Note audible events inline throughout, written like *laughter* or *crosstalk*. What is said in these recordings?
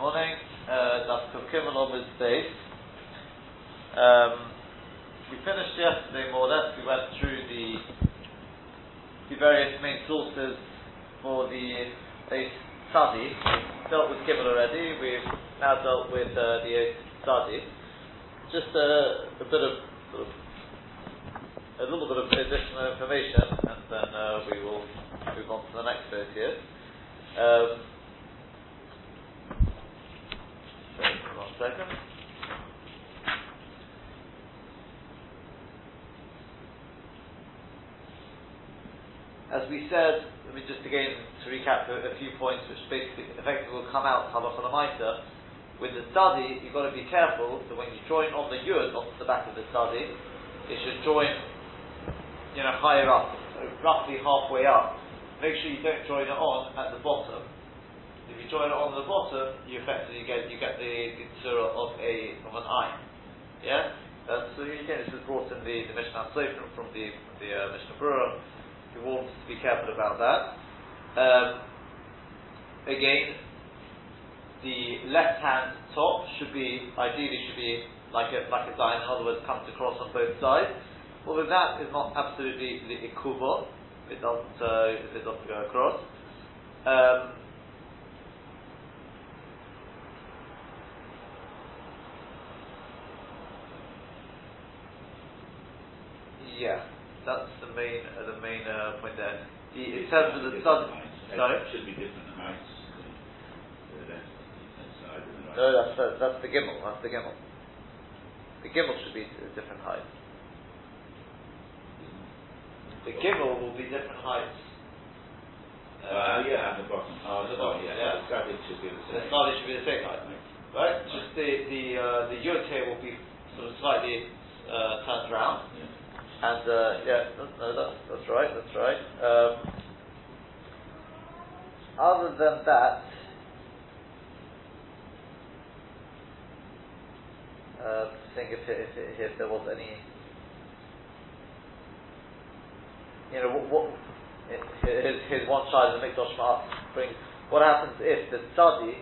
morning. Daf Kukimel Omid Beis. Um, we finished yesterday more or less. We went through the the various main sources for the Sadi. Dealt with Gimel already. We've now dealt with uh, the Sadi. Just a, a bit of, sort of a little bit of additional information, and then uh, we will move on to the next bit here. Um, one second. As we said, I mean, just again to recap a, a few points which basically effectively will come out halacha lamaita. With the tzadi, you've got to be careful that when you join on the yud onto the back of the tzadi, it should join, you know, higher up, roughly halfway up. Make sure you don't join it on at the bottom join on the bottom, you effectively get you get the, the surah of a of an eye. Yeah? Uh, so again, this is brought in the, the Mishnah Sofrim from the the uh, Mishnah Berurah. You want to be careful about that. Um, again, the left hand top should be ideally should be like a like a dime, in other words, comes across on both sides. Although that is not absolutely the ikubo, it doesn't uh, it doesn't go across. Um, Yeah, that's the main uh, the main uh, point there. The, in terms of the sun, sorry, should be different heights. No, that's uh, that's the gimel. That's the gimel. The gimel should be a different height. The gimel will be different heights. Uh, yeah, at the bottom. Oh, the bottom, yeah. yeah. The static should be the The same. starting should be the same height, right? Just the the uh, the yod here will be sort of slightly uh, turned around. Yeah. And uh, yeah, no, that's, that's right, that's right. Um, other than that, uh, think if, if, if, there was any, you know, what, what here's, here's one child in the Mikdash Ma'at brings, what happens if the tzadi,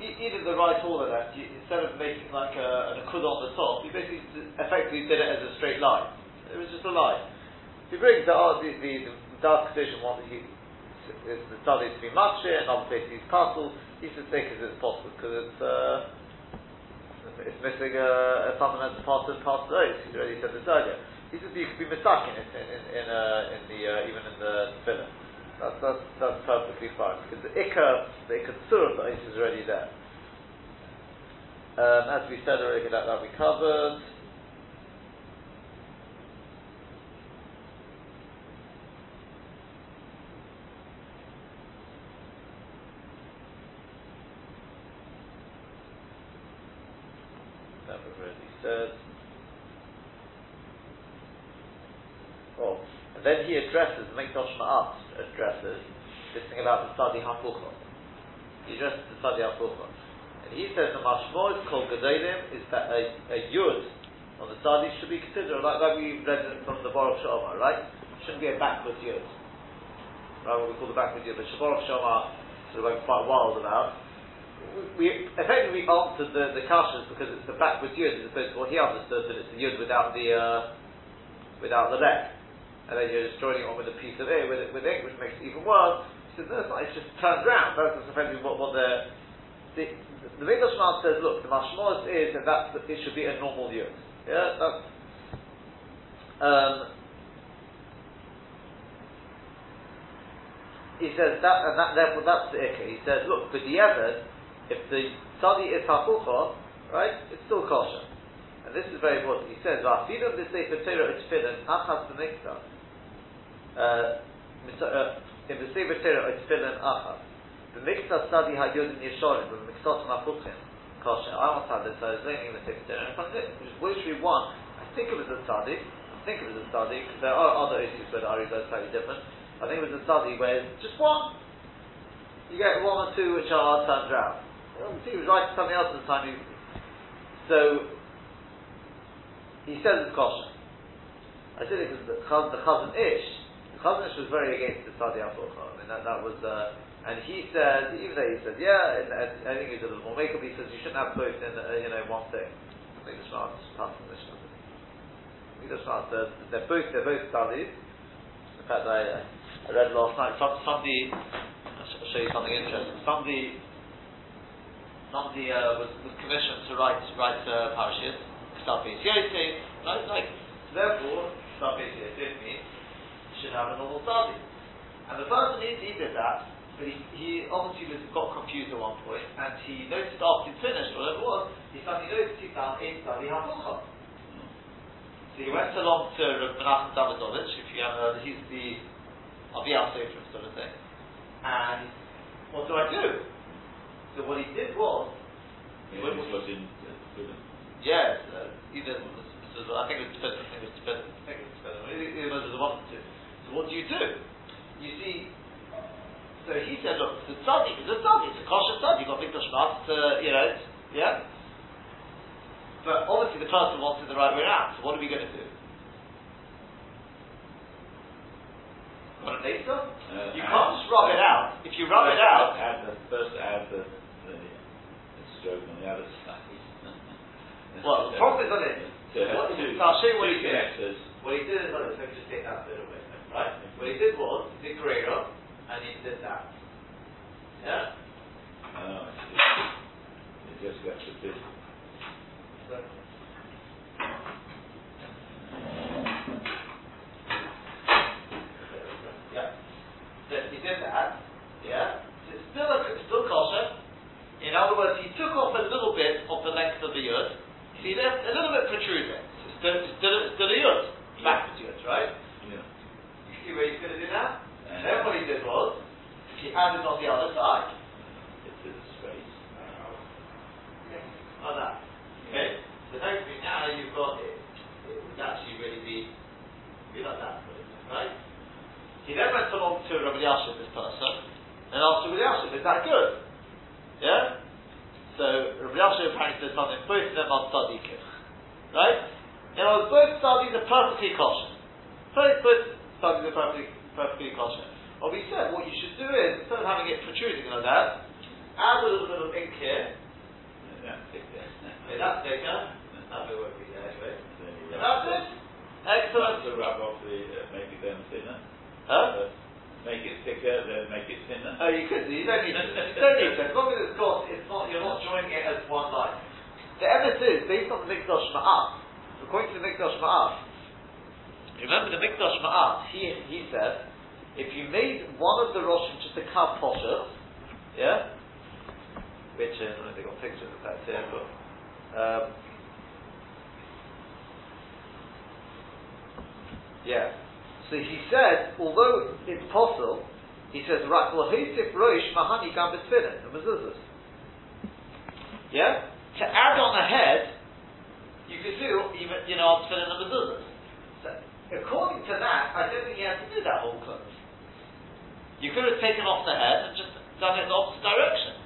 e- either the right or the left, you, instead of making like a, an akud on the top, you basically effectively did it as a straight line. It was just a lie. He brings the uh, the, the, the dark position one that he is the study to be much in other places he's parcel. He says as it's possible because it's uh, it's missing a, a fundamental part of part of. He's already said this earlier. He says you could be mistaken in in in, in, uh, in the uh, even in the filler. That's, that's that's perfectly fine because the ikka the ikka of the ice is already there. Um, as we said already, that that we covered. that we've already said. Oh, he addresses, Mikdash Ma'at addresses this thing about the tzadi Hapucha. He addresses the tzadi Hapucha. And he says the Mashmo is called Gedolim is that a, a Yud on the tzadi should be considered, like, like we read it from the Baruch She'amar, right? Shouldn't be a backward Yud. Right, what we call the backward Yud. But Baruch She'amar sort of went quite wild about we effectively we answered the, the kashas because it's the backward yud as opposed to what he understood that it's the yud without the uh, without the leg, and then you're just joining on with a piece of it with it, with it which makes it even worse. He says no, it's not. It's just turned round. That's effectively what, what the the the Mikdash Ma'at says. Look, the mashmos is that that's it should be a normal yud. Yeah, that's. Um, he says that, and that, therefore that's the ikka. He says, look, for the if the tzadi is hapucha, right, it's still kosher. And this is very important. He says, "Va'afilu b'sefer Torah utfilin achas b'mikta." In the sefer Torah utfilin achas. B'mikta study hayud in yeshorim, b'mikta mapuchim kosher. I to have this. There's only in the sefer Torah. And I'm which we want, I think it was a study. I think it was a study because there are other issues where the Ariba is slightly different. I think it was a study where just one. You get one or two which are turned around. He was writing something else at the time. He, so he says it's kosher. I said it because the, chaz, the Chazon Ish, the Chazon Ish was very against the study al I mean that, that was uh, And he said, even though he said, yeah, and, and I think he's a little more makeable, he says you shouldn't have both in, uh, you know, one thing. I think the Shema apart from Mishnah. I think the Shema said they're both they're both studies. In fact, I, I read last night. Some, somebody, I'll show you something interesting. Somebody, somebody uh, was, was commissioned to write write uh, Ksav right? Like, therefore, Ksav means you should have a normal tzadi. And the person he, he did that, but he, he obviously was, got confused at one point, and he noticed after he finished, whatever it was, he suddenly noticed he found a tzadi Hafucha. So he went along to Rav Menachem Davidovich, if you haven't heard, he's the Aviyah Sefer sort of thing. And what do I do? So what he did was, Yeah, this was in uh. Yes, uh, either I think it was depends. I think it was depends. I think it was depends. It was the one two. So what do you do? You see, so he said, look, the tzaddik is a tzaddik, it's a kosher tzaddik, you've got Mikdash Ma'at, uh, you know, yeah? But obviously the person wants it the right way around, so what are we going to do? A? Uh, You can't just rub it out. If you rub it out, Add the, first add the, the, the stroke on the other side. Well, the problem is on it. So what, two- so I'll show you what he did. connectors. What he did is, let me just take that bit away, right? Mm-hmm. What he did was, he did Guerrero, and he did that. Yeah? Oh, I see. It just got the bit. So, yeah. So he did that, yeah? So it's still, a, it's still kosher. In other words, he took off a little bit of the length of the yud. He left a little bit protruding. It's still, it's still, it's still a yud. Backwards yud, right? Yeah. You see where he's going to do that? And then what he did was, he added on the other side. It's in the space. Like that. Okay? So hopefully now you've got it. It would actually really be, be like that. Right? He then went along to Rav Elyashiv, this person, and asked Rav Elyashiv, is that good? Yeah? So Rav Elyashiv apparently said something, both of them are tzaddikim. Right? In other words, both studies are perfectly kosher. Both, both studies are perfectly, perfectly kosher. What we said, what you should do is, instead of having it protruding like that, add a little bit of ink here, Yeah. Okay, that's bigger. That bit won't be there anyway. Then you And rub that's it. Excellent. To rub off the, uh, it then thinner. Huh? Uh, Make it thicker, then make it thinner. Oh, you could. You don't need to. You don't need to. As long as it's got, it's not. You're not joining it as one line. The evidence is based on the Mikdash Ma'at. According to the Mikdash Ma'at, remember the Mikdash Ma'at. He he said, if you made one of the Roshim just a kav posher, yeah, which is I don't know if they got pictures of that here, but. Um, Yeah. So he said, although it's possible, he says, right, well, Hosif Rosh Mahani Gam the mezuzahs. Yeah? To add on a head, you could do, even, you know, on and mezuzahs. So, according to that, I don't think he had to do that whole clothes. You could have taken off the head and just done it in the opposite direction.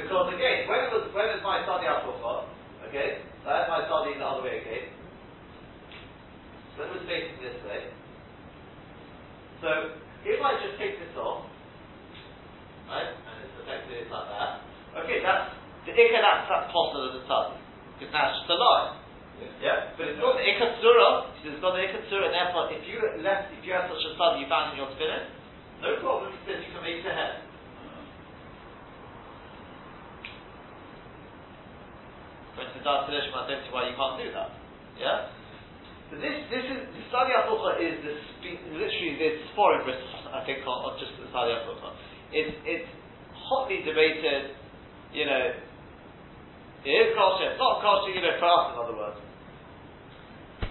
Because again, when was, when is my tzadi Afucha, okay, so I had my tzadi the other way again, so it was facing this way. So if I just take this off, right, and it's effectively it's like that, okay, that's the ikka that's that possible of the tzadi, because now it's just a line. Yeah, but it's not the ikka tzura. It's not the ikka tzura. And therefore, if you left, if you had such a tzadi you found in your tefillin, no problem. Says you can make the head. For instance, our Tedeshim, I don't see why you can't do that. Yeah? So this, this is, the Sadi Afucha is the, spe- literally this foreign I think, on, on just the Sadi Afucha. It's, it's hotly debated, you know, it is kosher, not kosher, you know, for us, in other words.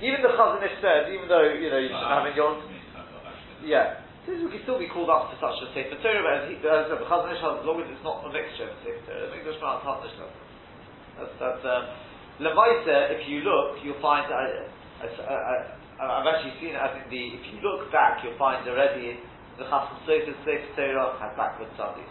Even the Chazon Ish said, even though, you know, you shouldn't have in your, yeah, this would still be called up to such a Sefer Torah, but as, he, as the Chazon Ish has, as long as it's not a mixture of Sefer Torah, the English man Chazon Ish level. That's, that's, um, Lemaita, if you look, you'll find, that. I, I, I, uh, uh, uh, I've actually seen it, I think the, if you look back, you'll find already the Chasam Sofer Sefer Torah has backward studies.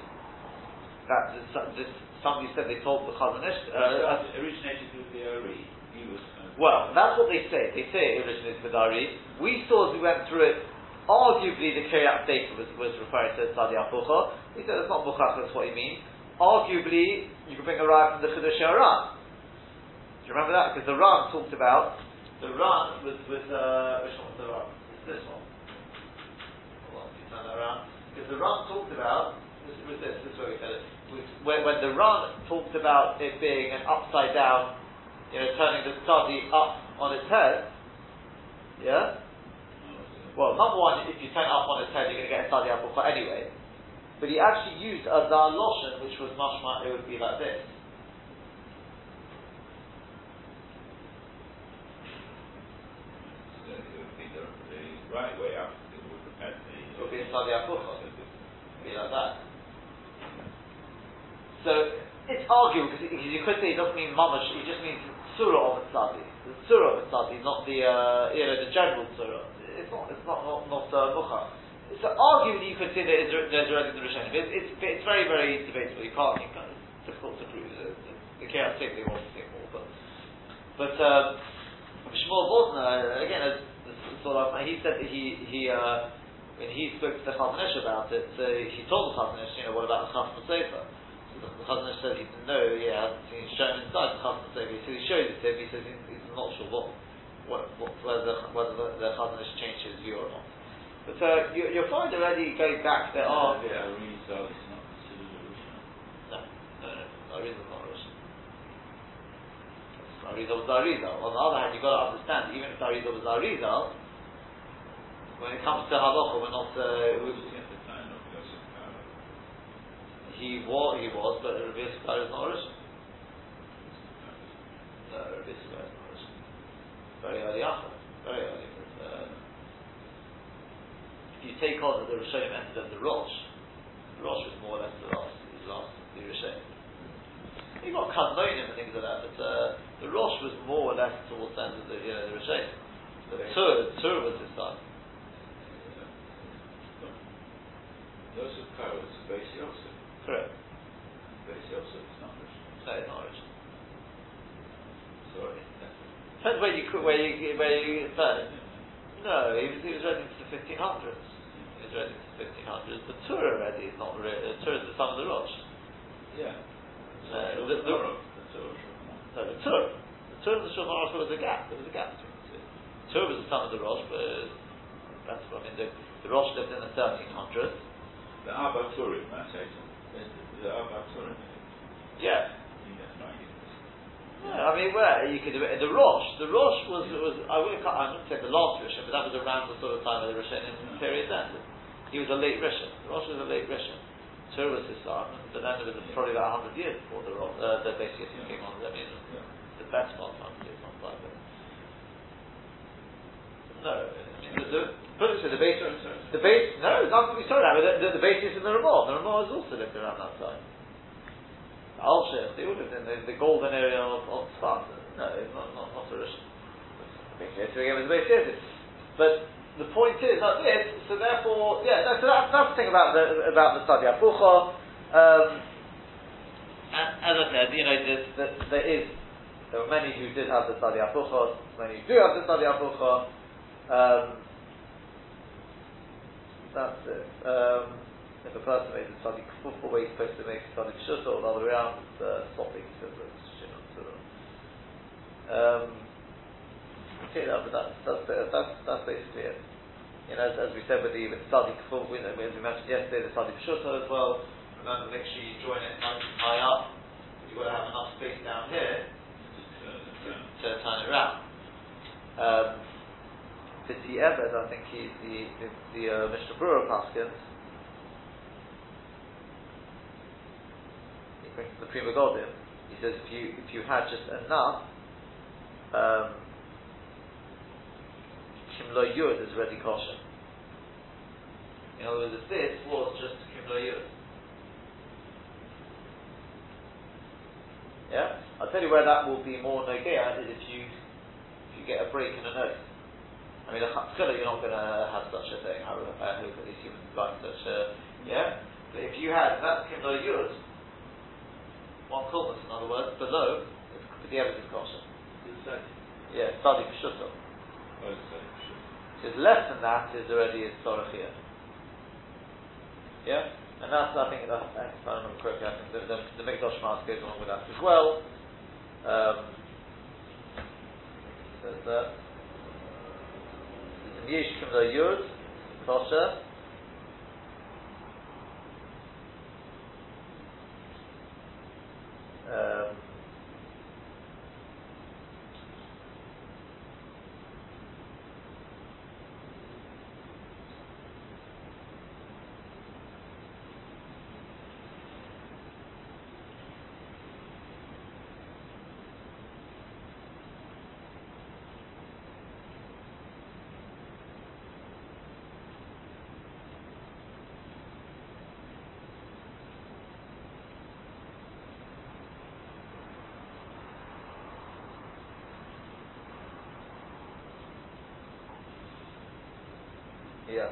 That, this, somebody said they told the Chazon Ish, uh, originated with the Ari. He was kind of well, that's what they say. They say it originated with Ari. We saw as we went through it Arguably, the Kiryat data was, was referring to Tzadi Apucha. He said it's not Bukhach, that's what he means. Arguably, you could bring a ride from the Chidush Ran. Do you remember that? Because the Ran talked about, the Ran was, was uh, which one was the Ran? It's this one. Hold on, you turn that around. Because the Ran talked about, this was this, this is where we said it, when, when the Ran talked about it being an upside down, you know, turning the study up on its head, yeah? Well, number one, if you turn it up on its head, you're going to get a study apple anyway. But he actually used a Zaloshan, which was much more, it would be like this. So it would be the, the right way up, it would have had the. It be a study apple. be like that. So it's arguable because you could say it doesn't mean mamash, it just means surah of study. The surah of a not the uh, you know the general surah it's not, it's not, not, not uh, mucha. So arguably you could say that there's already the Rishonim. It's, it's, it's very, very debatable. You can't, you it's difficult to prove. The, the, the chaos think they want to think more, but, but, um, Shmuel Wosner, again, as sort of, he said that he, he, uh, when he spoke to the Chazon Ish about it, uh, he told the Chazon Ish, you know, what about the Chasam Sofer? So the, Chazon Ish said he didn't know, he hadn't seen shown inside the Chasam Sofer, so he showed it to him, he says he's, he's not sure what what, what, whether whether the, has changed his view or not. But uh, you, you'll find already going back there are yeah, Arizal is not considered a Rishon. no no no Arizal is not a Rishon. Arizal was Arizal. On the other hand, you've got to understand even if Arizal was Arizal, when it comes to halacha, we're not. Uh, we, he was, he was, but Rabbi Yisrael is not Rishon. No, Rabbi Yisrael very early after, very early. But, uh, if you take on that the Rishonim entered the Rosh, the Rosh was more or less the last, the last the Rishonim. You got Kadmonim and things like that, but uh, the Rosh was more or less towards the end of the, you know, the Rishonim. The Tur, Tur was his time. Joseph Karo is Beis Yosef. Correct. Beis Yosef is not Rishon. No, it's not Rishon. Sorry. Depends where you where you where you say. No, he was he was ready to the fifteen hundreds. He was ready to the fifteen hundreds. The tour already is not really the tour is the sum of the Rosh. Yeah. Uh, So the, the, Torah, the Torah. no, the tour. The tour and the Shulchan Aruch was a gap. There was a gap between the two. The tour was the sum of the Rosh, but that's what I mean. The, the Rosh lived in the thirteen hundreds. The Arba Turim, that's it. The Arba Turim. Yeah. No, I mean, where you could. The Rosh, the Rosh was was I wouldn't I wouldn't say the last Rishon, but that was around the sort of time of the Rishon in the period then. He was a late Rishon. The Rosh was a late Rishon. Tur was his son, but then it was probably about hundred years before the Rosh, uh, the Beis came on. I mean, Yeah. the best part of years, not five. No, I mean, the, the, this the base, the base, no, it's not going to be sorry about. The, the, the basis in the Ramah, the Ramah has also lived around that time. Al Sheikh, they all lived in the, the golden area of, of Tzfat. No, not, not, not a Rishon. So again, the base Yosef. But the point is like this, so therefore, yeah, no, so that, that's the thing about the, about the tzadi Apucha. Um, as I said, you know, there's, there, there is, there were many who did have the tzadi Apucha, many who do have the tzadi Apucha. Um, that's it. Um, if a person makes a tzadi kufur way he's supposed to make a tzadi pshuta or the other way around, it's uh, stopping because it's shimon surah. Um, okay, that, but that's, that's, that's, that's basically it. You know, as, as we said with the with kufur, you as we mentioned yesterday, the tzadi pshuta as well. Remember, make sure you join it high up. You've got to have enough space down here to turn it around. Um, Fitzi Ebed, I think he's the the, the uh, Mishnah Berurah Paskins. He brings the Pri Megadim. He says if you if you had just enough um, Kimlo Yud is ready kosher. In other words, if this was just Kimlo Yud. Yeah? I'll tell you where that will be more Nogea is if you if you get a break in a note. I mean, a chatzkila, you're not going to have such a thing. I hope at least humans like such a, yeah? But if you had, that that's kimlo yud, one kulmus, in other words, below, it's the evidence kosher. Yeah, study for shuttle. Oh, it's like, sure. If it's less than that, is already a here. Yeah? And that's, I think, that's, I remember correctly, I think the, the, the Mikdash Ma'at goes along with that as well. Um, says that. Yeshkim the Yud, kosher. Um, Yeah.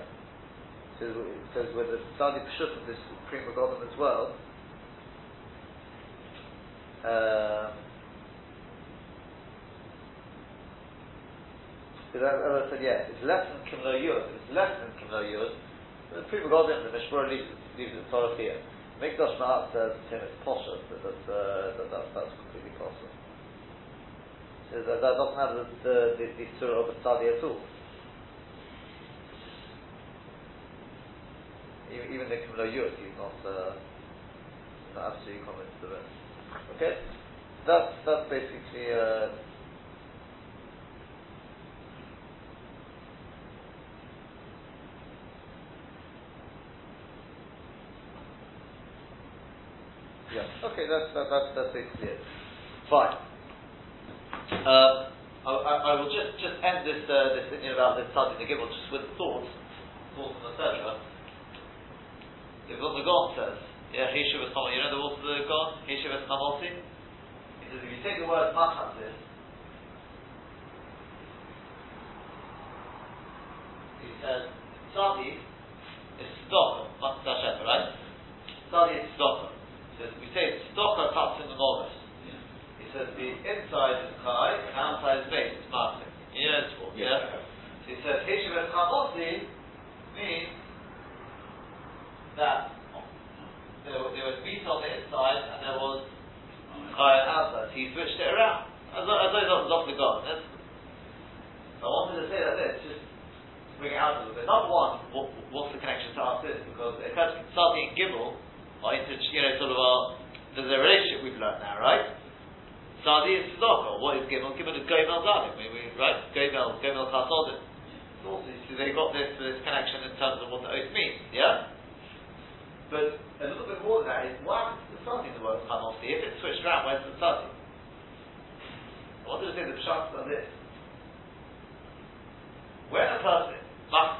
So it says with the Sadi Pshut of this Pri Megadim as well. Um, so as I said, yeah, it's less than Kimlo Yud. It's less than Kimlo Yud. The Pri Megadim, the Mishmur leaves, leaves it here. Mikdash Ma'at says Tim it's Posha, that, that, uh, that, that, that's completely possible. So that, that doesn't have the, the, the, the surah of a Sadi at all. Even, the Kimlo Yud, he's not, uh, not absolutely convinced of it. Okay? That's, that's basically, uh, Yeah. Okay, that's that, that's that's basically it. Fine. Um, I, I, will just just end this uh, this thinking about this study the Gimel just with thoughts, thoughts etc. Is what the Gon says. Yeah, Hishav is You know the words of the Gon? Hishav is? He says if you take the word Machatzis, he says, Sadi is Stocker, Machatzis right? Sadi is Stocker. He says, we say Stocker cuts in the Norvis. He says the inside is Chai and outside is base, it's Martin. You know it's what, yeah? So he says, Hishav is means that there, there was meat on the inside and there was chaya outside. He switched it around. As though, as not off the God. I wanted to say that this, just bring it out a little bit. Number one, what, what's the connection to us is? Because it has starting in Gimel, or into, you know, sort of our, there's a relationship we've learned now, right? Sadi is Tzedakah. What is Gimel? Gimel is Gomel Zalim, right? Gomel, Gomel Chasodim. So they got this, this connection in terms of what the oath means, yeah? But a little bit more than that is why to the starting the world word Chamosi? If it's switched around, where's the starting? I wanted to say the Pshat on this. When a person,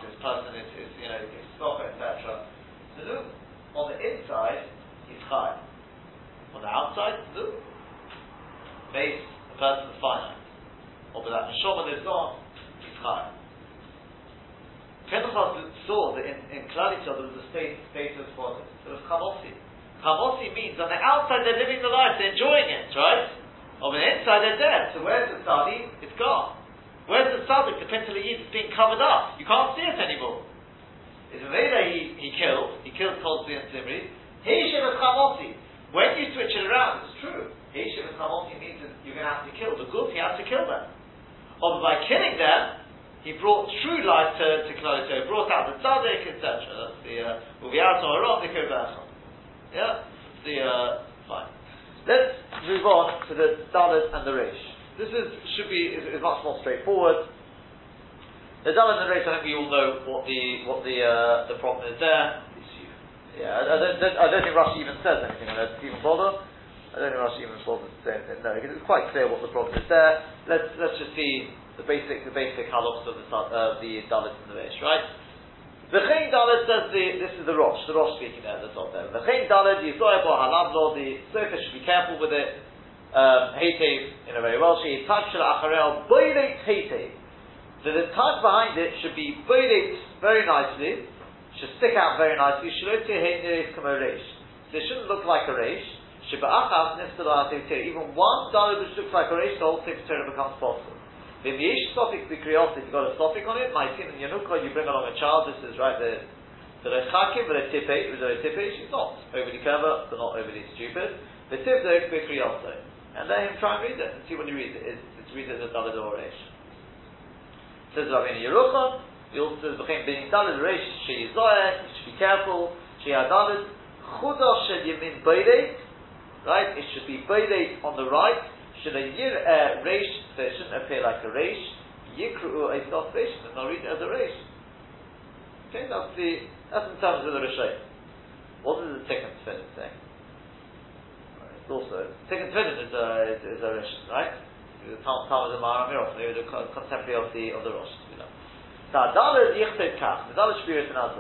this person is, is you know, is stocker, etc., the on the inside is high. On the outside, look. Base, the person is finite. Or without Neshama lives on, he's high. Pinchas saw that in, in Klal there was a state, status for it. It was Chamosi. Chamosi means on the outside they're living the life, they're enjoying it, right? On the inside they're dead. So where's the study? It's gone. Where's the tzaddik, the pintal It's being covered up. You can't see it anymore. It's a Veda he, he killed. He killed Kozbi and Zimri. Hishiv is Chamosi. When you switch it around, it's true. Hishiv is Chamosi means that you're going to have to kill. The goof, you have to kill them. Or by killing them, he brought true life to, to Klal brought out the tzaddik, etc. That's the Uviato uh, Haram, the. Yeah? The, uh, fine. Let's move on to the Dalit and the Reish. This is, should be, is, is much more straightforward. The Dalit and the Reish, I think we all know what the, what the, uh, the problem is there. Yeah, I, I, don't, I don't think Rashi even says anything on it, even bother. I don't think Rashi even bothers to say anything. No, because it's quite clear what the problem is there. Let's, let's just see the basic the basic halachs of the uh, the Dalit and the Reish, right? The Chain Dalit says the this is the Rosh, the Rosh speaking there at the top there. The Chain Dalit, Yisoyabo Halavlo, the Circus should be careful with it. Um, in a very well, she touch acharel boilet Heitev. So the touch behind it should be boilet very nicely, should stick out very nicely. Shalote Heitev a Reish. So it shouldn't look like a Reish. Even one Dalit which looks like a Reish, the whole Sefer becomes possible. If the ish sophic b'kriyos, if you've got a sophic on it, ma'asin and yanuka, you bring along a child. This is right the the rechakim, a tipe, a tipe, she's not overly clever, but not overly stupid. The tivdok b'kriyos, and let him try and read it and see what he reads it. It's, it's read it as a dalad or reish. Says Rabbeinu Yerucham. He also says b'chem being dalad reish she should be careful. She dalad chudah shel yamin beidei. Right, it should be beidei on the right. Should a yir uh, reish, so it shouldn't appear like a reish. Yikru a soft reish, and not read it as a reish. Okay, that's the that's in terms of the Rishonim. What does the second tefillin say? It's also second tefillin is a is, is a Rish, right? The Talmud of Maharam maybe the contemporary of the of the Rosh. So Adal is yichted kach. Adal should be written as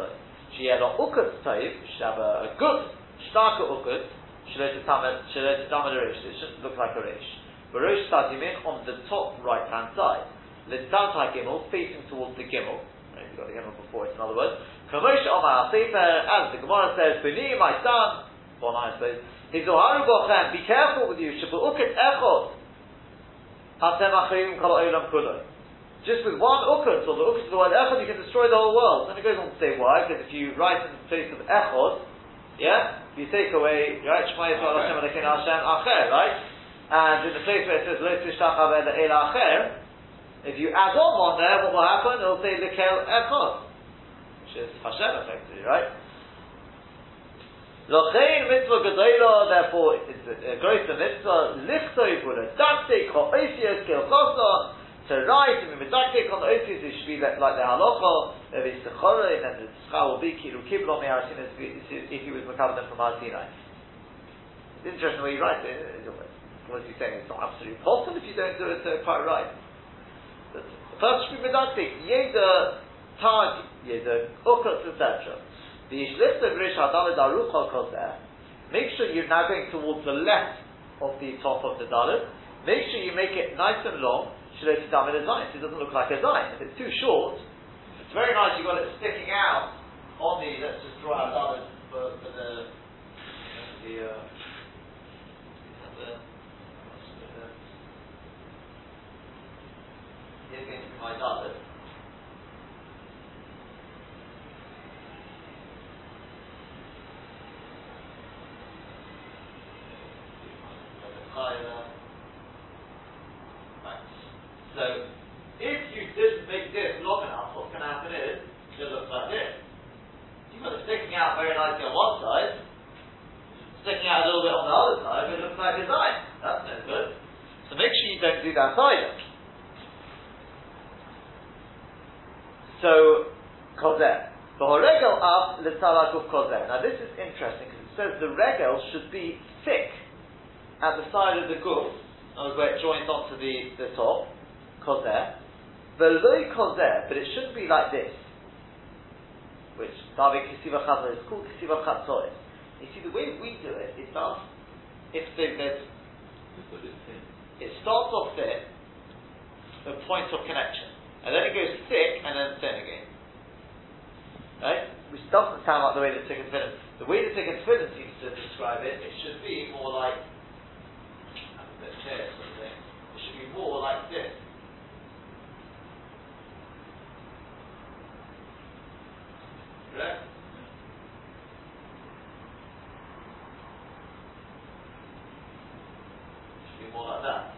She had a ukut type. She have a, a good starker ukut. She let it let it tamed Rish. It shouldn't look like a Rish. But Rish on the top right hand side. Litzat Gimel facing towards the Gimel. You've got the Gimel before it, in other words. Kamosh Omar Sefer, as the Gemara says, Bini, my son, well, I suppose, Hizoharu Bochem, be careful with you, Shabu'ukit Echot, Hatem Achrim Kol Olam Kulo. Just with one ukut, or the ukut of the word echod, you can destroy the whole world. And it goes on to say why, because if you write in the place of echod, yeah, you take away, right, Shema Yisrael Hashem Hashem Acher, right? And in the place where it says, Lo Tishtach Aved El Acher, if you add on one there, what will happen? It'll say Lekel Echod which is Hashem effectively, right? Lochein mitzvah gedoylo, therefore it's a greater mitzvah, lichtoi buddha, daktik, ho oisios kilchoso, to write and be medaktik on the oisios, it should be like, the halacha, there is sechora, and the tzcha will be kiru kiblo me if he was them from Sinai. It's interesting the way he writes it. What is he saying? It's not absolutely possible if you don't do it uh, quite right. But should be medaktik. Yeda tag Yedek, Ukot, etc. The Ishlist of Rish Hadalid Arucha Kozeh, make sure you're now going towards the left of the top of the Dalit. Make sure you make it nice and long, Damid a Zayin, so it doesn't look like a Zayin. If it's too short, it's very nice you've got it sticking out on the, let's just draw a Dalit for, for the, the, uh, the So, if you didn't make this long enough, what's going to happen is, it looks like this. You've got it sticking out very nicely on one side, sticking out a little bit on the other side, it looks like design. That's no good. So make sure you don't do that either. So, kozer. The horegel up l'talakuf kozer. Now this is interesting because it says the regel should be thick at the side of the guf, where it joins onto the, the top, kozer, below kozer, but it shouldn't be like this, which David Kisiva is called Kisiva Chatzor. You see, the way we do it, it does, if there's, it starts off there, the point of connection, and then it goes thick, and then thin again. Right? Which doesn't sound like the way the Tikkun Tefillin. The way the Tikkun Tefillin seems to describe it, it should be more like of thing. It should be more like this. Correct? It should be more like that.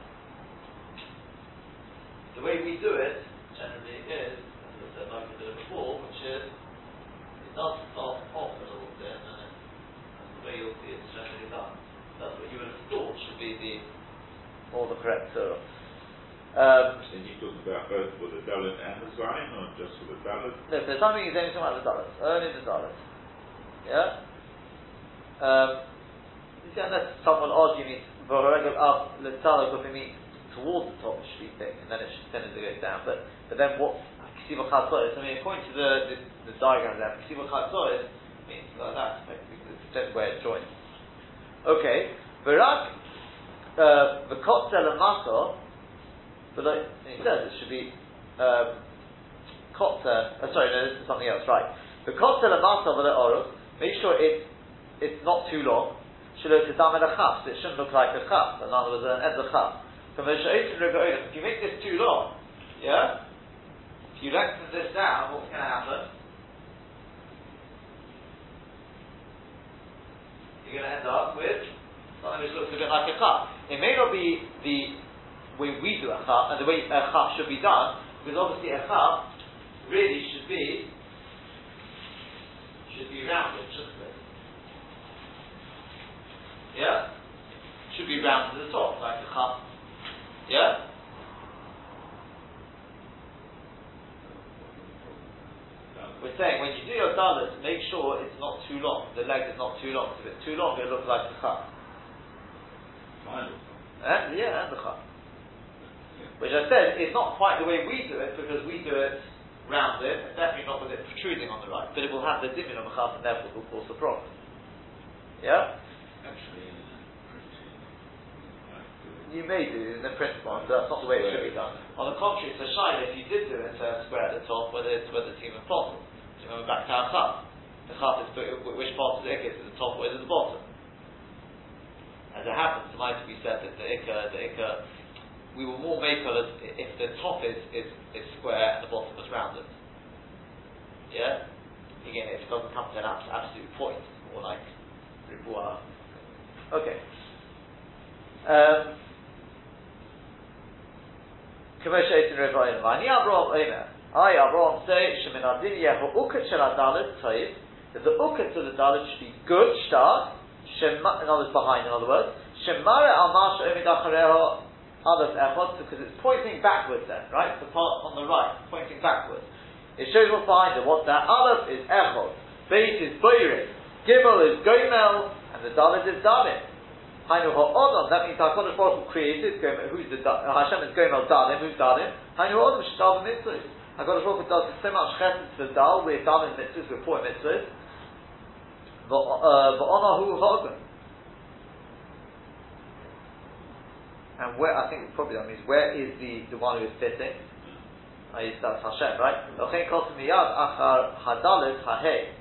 The way we do it generally is, as I said like I did it before, which is it does start off a little bit and then that's the way you'll see it's generally done. That's what you would have thought should be the or the correct surah. Um, and you talking about both for the Dalit and the Zayin, or just for the No, something he's only talking the Dalit, only the Dalit. Yeah? Um, you see, unless someone argue me, V'horegel up, l'tzalak, if it means towards the top, it should be thick, and then it should tend to go down. But but then what Kisiva Chatzoris, I mean, according to the, the, the diagram there, Kisiva Chatzoris means like that, that's where it joins. Okay, uh, the kotzel and maso, but like he says, it should be um, kotzer. Uh, sorry, no, this is something else. Right, the kotzel and maso the. Make sure it it's not too long. It shouldn't look like a chaf. In other words, an edza chaf. If you make this too long, Yeah? If you lengthen this down, what's going to happen? You're going to end up with something which looks a bit like a cut. It may not be the way we do a cut, and the way a cut should be done, because obviously a cut really should be should be rounded, shouldn't it? Yeah? Should be rounded at the top, like a cut. Yeah? We're saying when you do your dalit, make sure it's not too long. The leg is not too long. If it's too long, it looks like a cut. Fine. And, yeah, and the cut. Which I said is not quite the way we do it because we do it rounded, and definitely not with it protruding on the right, but it will have the dimin on the chaf and therefore will cause the problem. Yeah? Actually, You may do in the principle, but that's not the way it should be done. On the contrary, it's a shine if you did do it uh, square at the top, whether it's whether it's even possible. You remember back to our chaf? The chaf is which part of the ikka is at the top or is at the bottom? As it happens, it might be said that the ikka, the ikka, we will more make it if the top is, is, is square and the bottom is rounded. Yeah? Again, it doesn't come to an abs- absolute point, or like ribois. Okay. Um, I, Avraham, say, Sheminadin Yehu Ukat Shel Adalit, Tayyib, that the Ukat to the Dalit should be good, stark, Shema, in other words, behind, in other words, Shemare Amash Omid Achareho aleph echot, because it's pointing backwards then, right? The part on the right, pointing backwards. It shows what's behind it. What's that? Aleph is echot, beit is boirin, gimel is goimel, and the dalit is dalit. Hainu ha'odam, that means HaKadosh Baruch Hu created, Gomel- who's the, da- Hashem is Gomel Dalim, who's Dalim? Hainu ha'odam, Shtav mitzvahs. HaKadosh Baruch Hu does so much chesed to the Dal, we're Dalim mitzvahs, we're poor mitzvahs. Uh, Va'onahu ha'odam. And where, I think probably that means, where is the, the one who is sitting? I use that's Hashem, right? L'chein kol miyad achar hadalit ha'hei.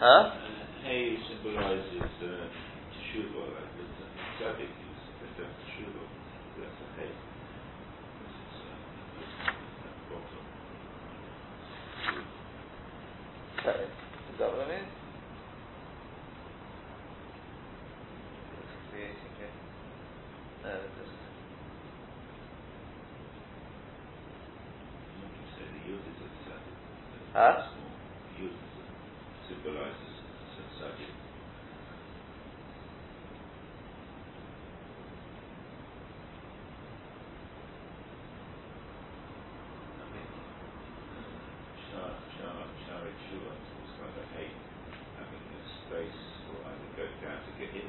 Huh? Hay symbolizes uh, teshuva, the tzaddik is the teshuva. That's a hay. This is uh, at the bottom. Okay. Is that what I mean? Creating it. No, this You say the yud is a tzaddik. Huh? Yud symbolizes a tzaddik. I mean, Shar, Shar, Shar Tshuva talks about the hate having a space for either go down to get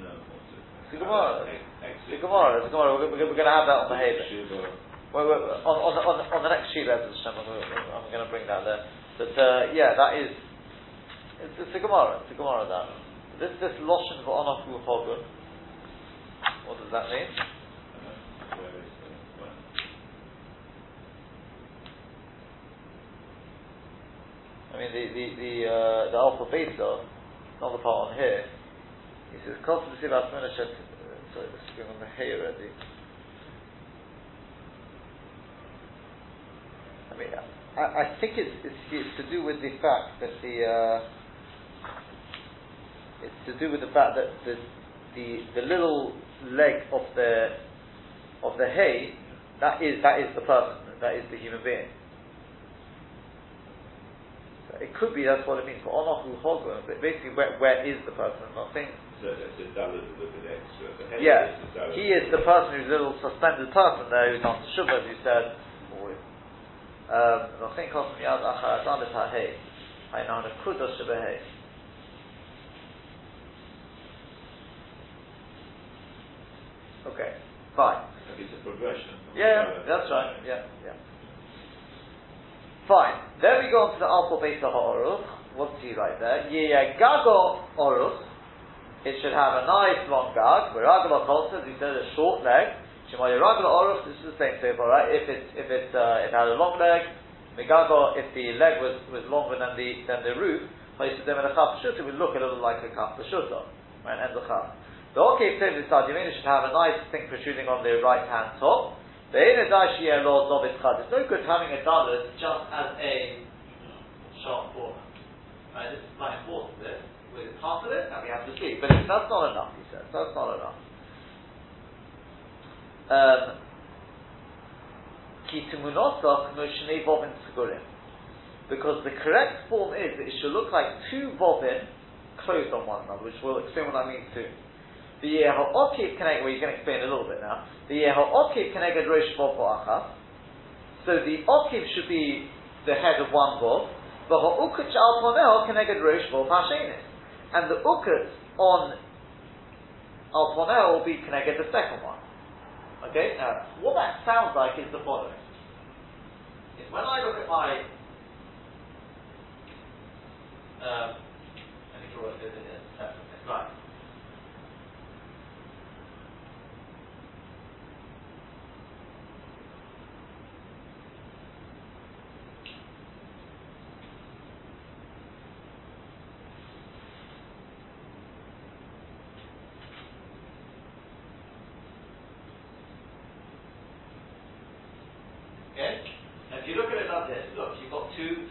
them or to The Gemara. The Gemara, the Gemara, we're, we're, going to have that on the Haven. Tshuva. Well, well, on, on, the, on, on the next sheet, Bezos Hashem, I'm, gonna- I'm going to bring that there. But uh, yeah, that is, it's, it's a Gemara, it's a Gemara that. This, this Loshen V'onahu Hogun, what does that mean? Uh? I mean, the, the, the, uh, the Alpha Beta, not the part on here, he says, Sivas Menashet, sorry, this is going on the hay already. I mean, I, I think it's, it's, it's to do with the fact that the, uh, it's to do with the fact that the, the, the little leg of the, of the hay, that is, that is the person, that is the human being. So it could be that's what it means. But onahu hogun, but basically, where, where is the person? I'm not saying. So that's a dalit with an extra. Yeah, is he is the person who's a little suspended person there who's on shuvah, as you Um, uh, okay, fine. It's a progression. Yeah, that's right. Yeah, yeah. Fine. Then we go on to the Alpha Beta Ha'oruch. What's he right there? Yeah, Gago Oruch. It should have a nice long gag. Viragala Kolsa, he said a short leg. Shemay Viragala Oruch, this is the same thing, alright? If it's, if it's, uh, it had a long leg, Megago, if the leg was, was longer than the than the roof, we look a little like a cup Pashuta, right? And the cup. The okay says the Sarjimina should have a nice thing protruding on the right hand top. There's no good having a dalit just as a sharp fork. Right, this is quite important, this. With half of it, and we have to see. But that's not enough, he says. That's not enough. Um, because the correct form is it should look like two vovin closed on one another, which we'll explain what that means too. The ha'okif connected, well, you can explain a little bit now. The ha'okif connected rosh bov achas. So the okif should be the head of one bov. The ha'ukut al ponel connected rosh hashenis. And the ukut on al ponel will be connected the second one. Okay, now what that sounds like is the following. Is when I look at my um, let me draw it here. Right.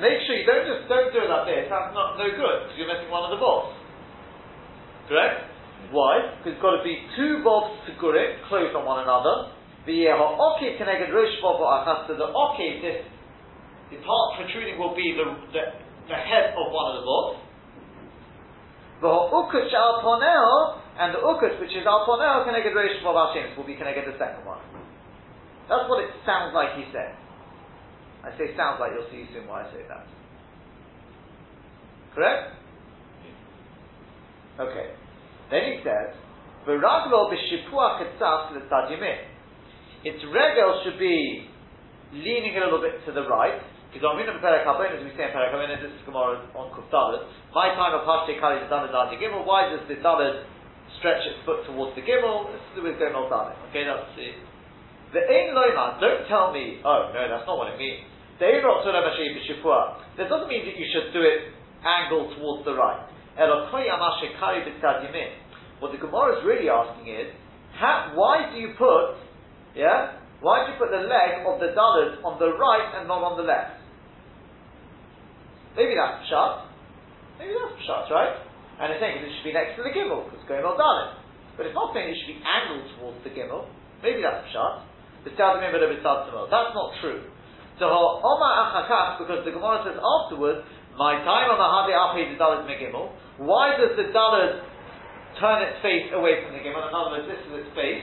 okiv, you don't just don't do it up there cuz not no good because you're missing one of the part got to be two balls to Gurit, close on one another. the, the, Oket, the part protruding will be the the head of one of the bolts. The ukut al and the ukut, which is al ponel, connected will be connected the second one. That's what it sounds like he said. I say sounds like, you'll see soon why I say that. Correct? Okay. Then he says, V'raglo b'shipua ketzaf l'tadimim. Its regel should be leaning a little bit to the right, because on Minam Perek as we say in Perek this is Gemara on Kuftalit, my time of Hashte Kali is Dalad Dadi Gimel, why does the Dalad stretch its foot towards the Gimel? This is with Gimel Dalad. Okay, that's the. The Ein Loima, don't tell me, oh no, that's not what it means. The Ein That doesn't mean that you should do it angled towards the right. What the Gemara is really asking is, how, why do you put, yeah, why do you put the leg of the dullard on the right and not on the left? Maybe that's shut. Maybe that's shut, right? And it's saying it should be next to the gimel because it's going on dullard. But it's not saying it should be angled towards the gimel. Maybe that's shut. That's not true. So Omar Achakach, because the Gemara says afterwards, my time on the Hadi Api the Dalit Megimel. Why does the Dalit turn its face away from the Gimel? In other words, this is its face.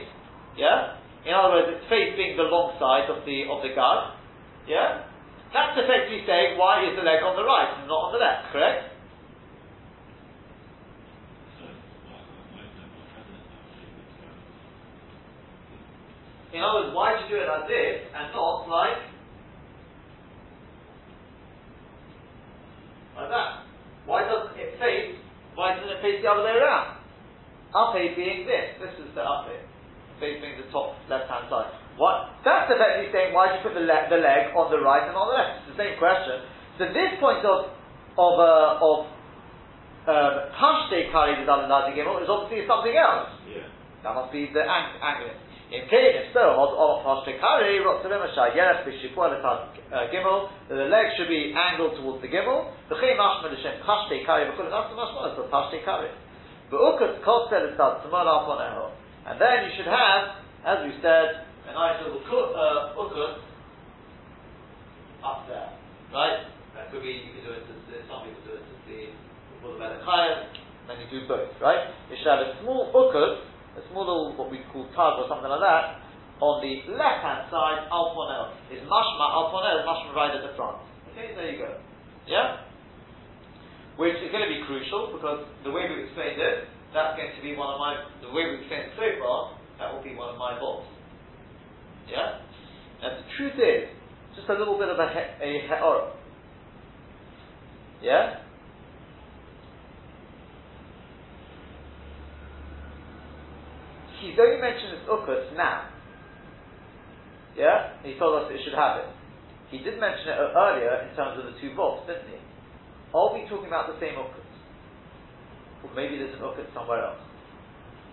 Yeah? In other words, its face being the long side of the of the guard. Yeah? That's effectively saying why is the leg on the right and not on the left, correct? In other words, why do you do it like this and not like like that? Why doesn't it face? Why doesn't it face the other way around? Up A being this. This is the up A facing the top left hand side. What? That's effectively saying why do you put the, le- the leg on the right and on the left? It's the same question. So this point of of uh, of um, Kari is obviously something else. Yeah. That must be the ang- angle. In case if so, of Pashte Kari, Yeres Bishipua uh, Gimel, the leg should be angled towards the Gimel. The Chay Mashma L'Shem Pashte Kari, that's the Mashma, so Pashte Kari. But Ukas Kosel is Tzimar Al Poneho. And then you should have, as we said, a nice little uh, ukut up there, right? That could be, you could do it to, some people do it to see before the Belachayas, then you do both, right? You should have a small ukut, a small little, what we call tug or something like that, on the left hand side, alponel. Is mashma, alponel is mashma right at the front. Okay, there you go. Yeah? which is going to be crucial because the way we explained it, that's going to be one of my, the way we explained it so far, that will be one of my bolts. Yeah? And the truth is, just a little bit of a, he- a he'or. Yeah? He's only mentioned this ukus now. Yeah? He told us it should have it. He did mention it earlier in terms of the two bolts, didn't he? Are we talking about the same ukkut? Or maybe there's an ukkut somewhere else.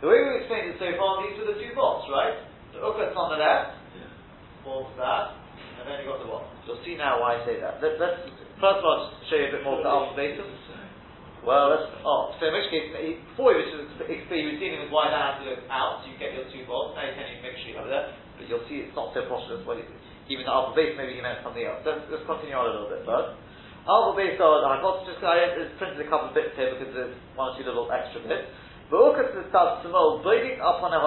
The way we've explained it so far, these were the two bolts, right? The ukkut's on the left, forms that, and then you got the what? You'll see now why I say that. Let, us first of all just show you a bit more of the alpha. Well, let's, oh, so in which case, before he was, dealing with why that had to look out, so you get your two bolts, now you can make sure you have that, but you'll see it's not so prosperous, well, even the alpha base, maybe he meant something else. Let's, let's continue on a little bit first. Alpha base, oh, I got just, I printed a couple of bits here because there's one or two little extra bits. But Ukas is start small, building up on a.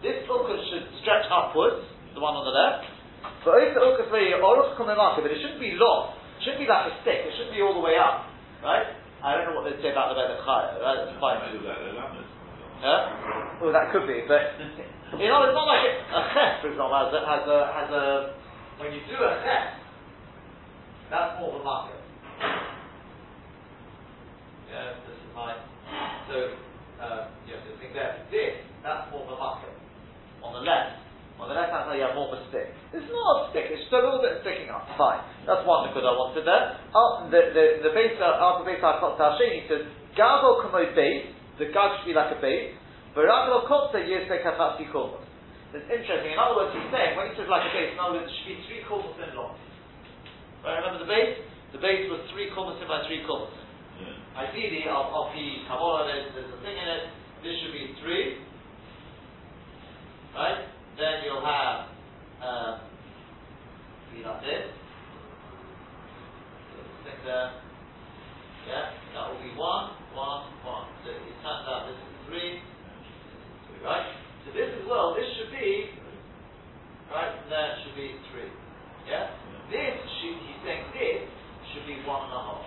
This Ukas should stretch upwards, the one on the left. But very Oruch Kumemaka, but it shouldn't be long. It shouldn't be like a stick, it shouldn't be all the way up. Right? I don't know what they say about the Vedach Chaya, right? That's fine. Maybe that the lamed. Yeah? Well, that could be, but *laughs* you know, it's not like it, a ches, for example, has a, has a, has a when you do a ches, that's more of a market. Yeah, this is my, so, uh, you have to think there, this, that's more of a market. On the left, on the left hand side you have more of a stick. It's not a stick, it's just a little bit sticking up, fine. That's one good I wanted there. Uh, the, the, the base, uh, after base I got Tashini says, Gabo Kamo base, the gag should be like a base, but Baraglo Kotza Yesek Hafatsi Kulmos. It's interesting. In other words, he's saying when he says like a base, in other words, it should be three kulmos in long. Right? Remember the base? The base was three kulmos in by three kulmos. Yeah. Ideally, of, of the Kabbalah, there's, there's a thing in it. This should be three. Right? Then you'll have um, be like this. Thing there. Yeah, that will be one, one, one. So it turns out this is three. Three, right? So this as well, this should be, right, and there should be three. Yeah? This should, he's saying this should be one and a half.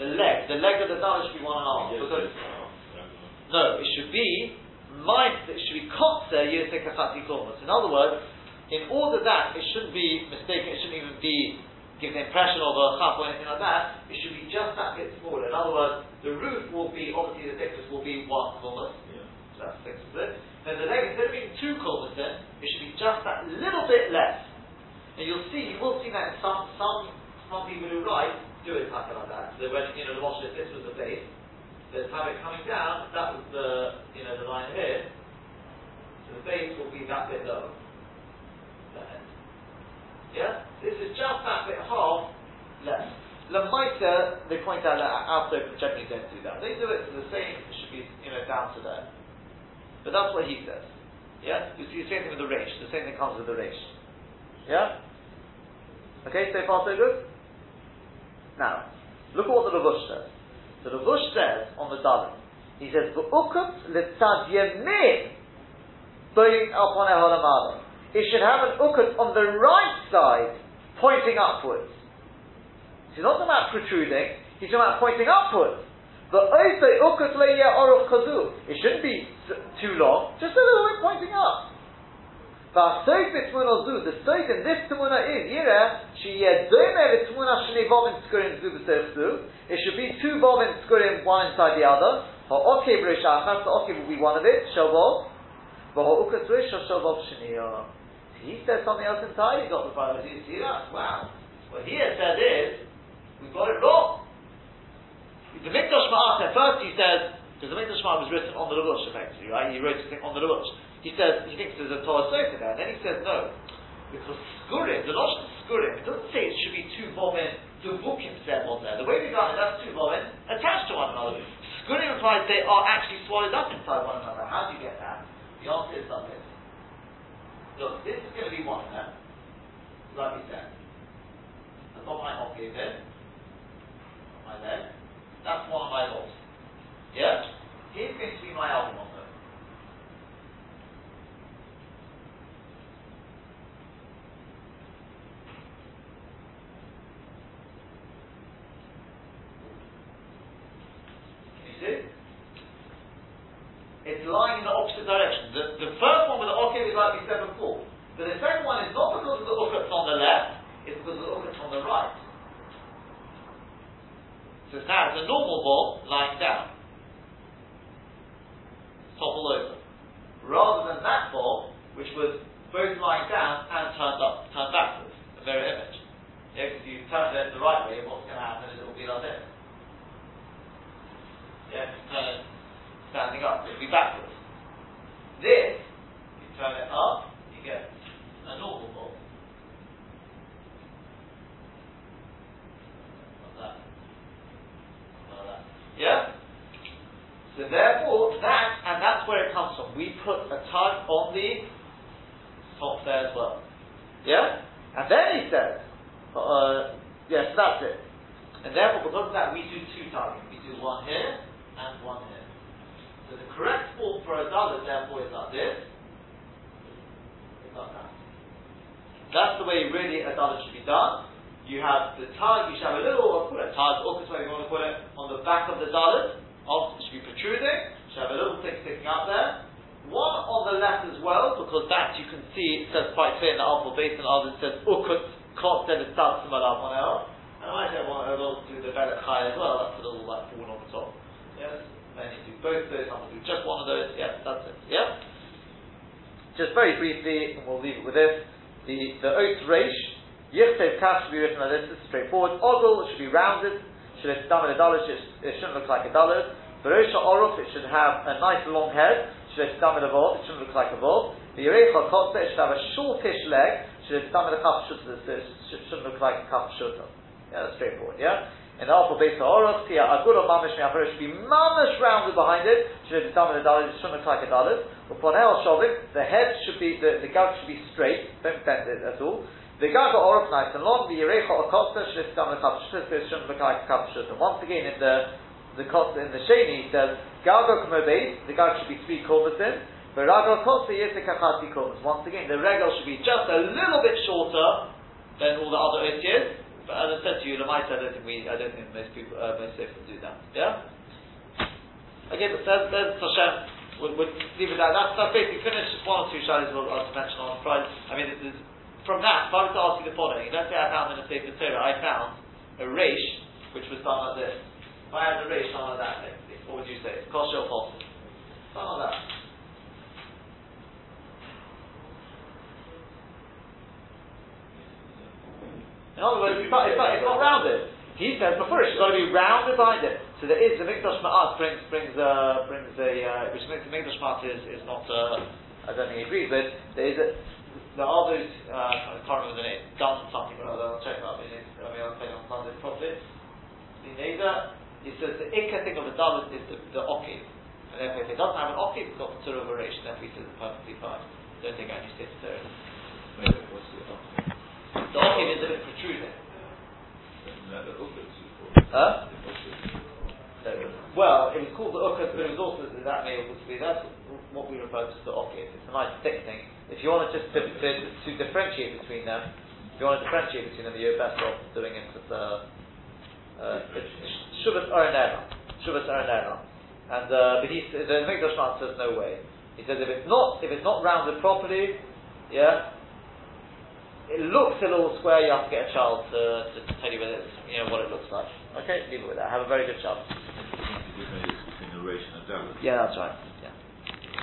The leg, the leg of the dollar should be one and a half. Yes, because, yes. No, it should be, mine, it should be kotzer yosek achati kormos. In other words, in order that it shouldn't be mistaken, it shouldn't even be give the impression of a chaf or anything like that, it should be just that bit smaller. In other words, the roof will be, obviously the thickness will be one kormos, Yeah. so that's six of it. Then the leg, instead of being two kormos in, it should be just that little bit less. And you'll see, you will see that in some, some, some people who write do it like that. So when, you know, the Moshe, this was the base, let's have it coming down, that was the, you know, the line here, so the base will be that bit lower. Yeah? This is just that bit half less. Lamaita, they point out that outside generally don't do that. They do it to the same, it should be, you know, down to there. But that's what he says. Yeah? You see the same thing with the resh. The same thing comes with the resh. Yeah? Okay, so far so good? Now, look at what the Lavush says. The Lavush says on the Dalit, he says, V'ukut litzad yemin up on Eholamada. It should have an ukut on the right side, pointing upwards. He's not talking about protruding, he's talking about pointing upwards. Also, ukut. It shouldn't be too long, just a little bit pointing up. B'tmuna zu, the soif in this tmuna is, yira, she yedome v'tmuna shnei vovin skurim zu b'serf zu. It should be two vovin skurim, one inside the other. Ha'okev rishachas, the okev will be one of it, shavov. But ha'ukas rish shavov shniyah. He said something else entirely, got the. Do you see that? Wow. What he has said is, we got it wrong. The Mikdash Ma'at, at first he says, because the Mikdash Ma'at was written on the Lavush, effectively, right? He wrote something on the Lavush. He says, he thinks there's a Torah Sofa there, and then he says, no. Because Skurim, the Lashon Skurim, it doesn't say it should be two Vovin, the Vukim said on there. The way we've done it, that's two Vovin attached to one another. Skurim implies they are actually swallowed up inside one another. How do you get that? The answer is like this. Look, this is going to be one eh? there, like we said. I've got my hockey here, my leg. That's one of my bolts. Yeah? Here's going to be my album lying in the opposite direction. The, the first one with the okiv is like we said before. But the second one is not because of the ukat's on the left, it's because of the ukat's on the right. So now it's a normal ball lying down. Topple over. Rather than that ball, which was both lying down and turned up, turned backwards, the mirror image. Yeah, because you turn it the right way, what's going to happen is it will be like this. Yeah, turn it standing up, it'll be backwards. This, you turn it up, you get a normal ball. Yeah? So therefore, that, and that's where it comes from. We put a tug on the top there as well. Yeah? And then he says, uh, yes, that's it. And therefore, because of that, we do two tugging. We do one here and one here. So the correct form for a dalit, therefore, is like this. It's like that. That's the way really a dalit should be done. You have the tag, you should have a little, put a tug, or whatever you want to put it, on the back of the dalit, it should be protruding, should have a little thing sticking out there. One on the left as well, because that you can see, it says quite clear in the alpha base and others, it says oh, ukut, kot said it's on el. And I said one those do the better chai as well, that's a little like falling on the top. Yes? Many do both those, some will do just one of those, yeah, that's it. Yeah? Just very briefly, and we'll leave it with this. The the oath reish, yichsev kash should be written like this, this is straightforward. Ogul it should be rounded, should it stomach a dollar, it shouldn't look like a dollar. Barosha oruf, it should have a nice long head. Should it stomach a vault, it shouldn't look like a vault. The Yerecha kotze, it should have a shortish leg. Should it stomach a cup shuta, it shouldn't look like a cup shuta. Yeah, that's straightforward, yeah? In the upper base of Oroch, here, Agul Mamish should be mamish rounded behind it, should it stomach a dollar, it shouldn't look like a dollar. Upon El Shovik, the head should be, the, the gut should be straight, don't bend it at all. The gaga orif nice and long, the yerecha akosta shlistam lekapshutas shouldn't look like a kapshut. And once again, in the the in the sheni, he says gaga kumobeit, the gaga should be three kormas in. The raga akosta is the kachati kormas. Once again, the regal should be just a little bit shorter than all the other otias. But as I said to you, Lamaita, I don't think we, I don't think most people, uh, most people do that. Yeah. Okay, but there's, there's Hashem. We'll, we'll leave it at that. That's, basically finished. One or two shadows we'll, I'll mention on Friday. I mean, from that, if I was to ask you the following, let's say I found in a Sefer Torah, I found a reish which was done like this. If I had a done like that, what would you say? Kosher or possible? Done like that. In other words, it's not, it's it's not rounded. He says before it's got to be rounded behind it. So there is the Mikdash Ma'at brings brings uh, brings a uh, which the Mikdash Ma'at is, is not uh, I don't think he agrees, but there is a there are those, uh, I can't remember the name, done something or other, I'll check that, I mean, I'll you on Sunday properly. The Neda, it says the ikka thing of a dalit is the, the okiv. And therefore if it doesn't have an okiv, it's got the tur of a resh, therefore he says it's perfectly fine. Don't think I need to say the okiv is a bit protruding. Huh? Well, it was called the ukas, but it was also that may also be that's what we refer to as the okiv. It's a nice thick thing. If you want to just to, to, to differentiate between them, if you want to differentiate between them, you're best off doing it with uh, uh, uh, Shuvas Aranera. Shuvas Aranera. And uh, but he the Mikdash says no way. He says if it's not if it's not rounded properly, yeah, it looks a little square. You have to get a child to, to, to tell you whether it's, you know what it looks like. Okay, leave it with that. Have a very good child. Yeah, that's right. Yeah.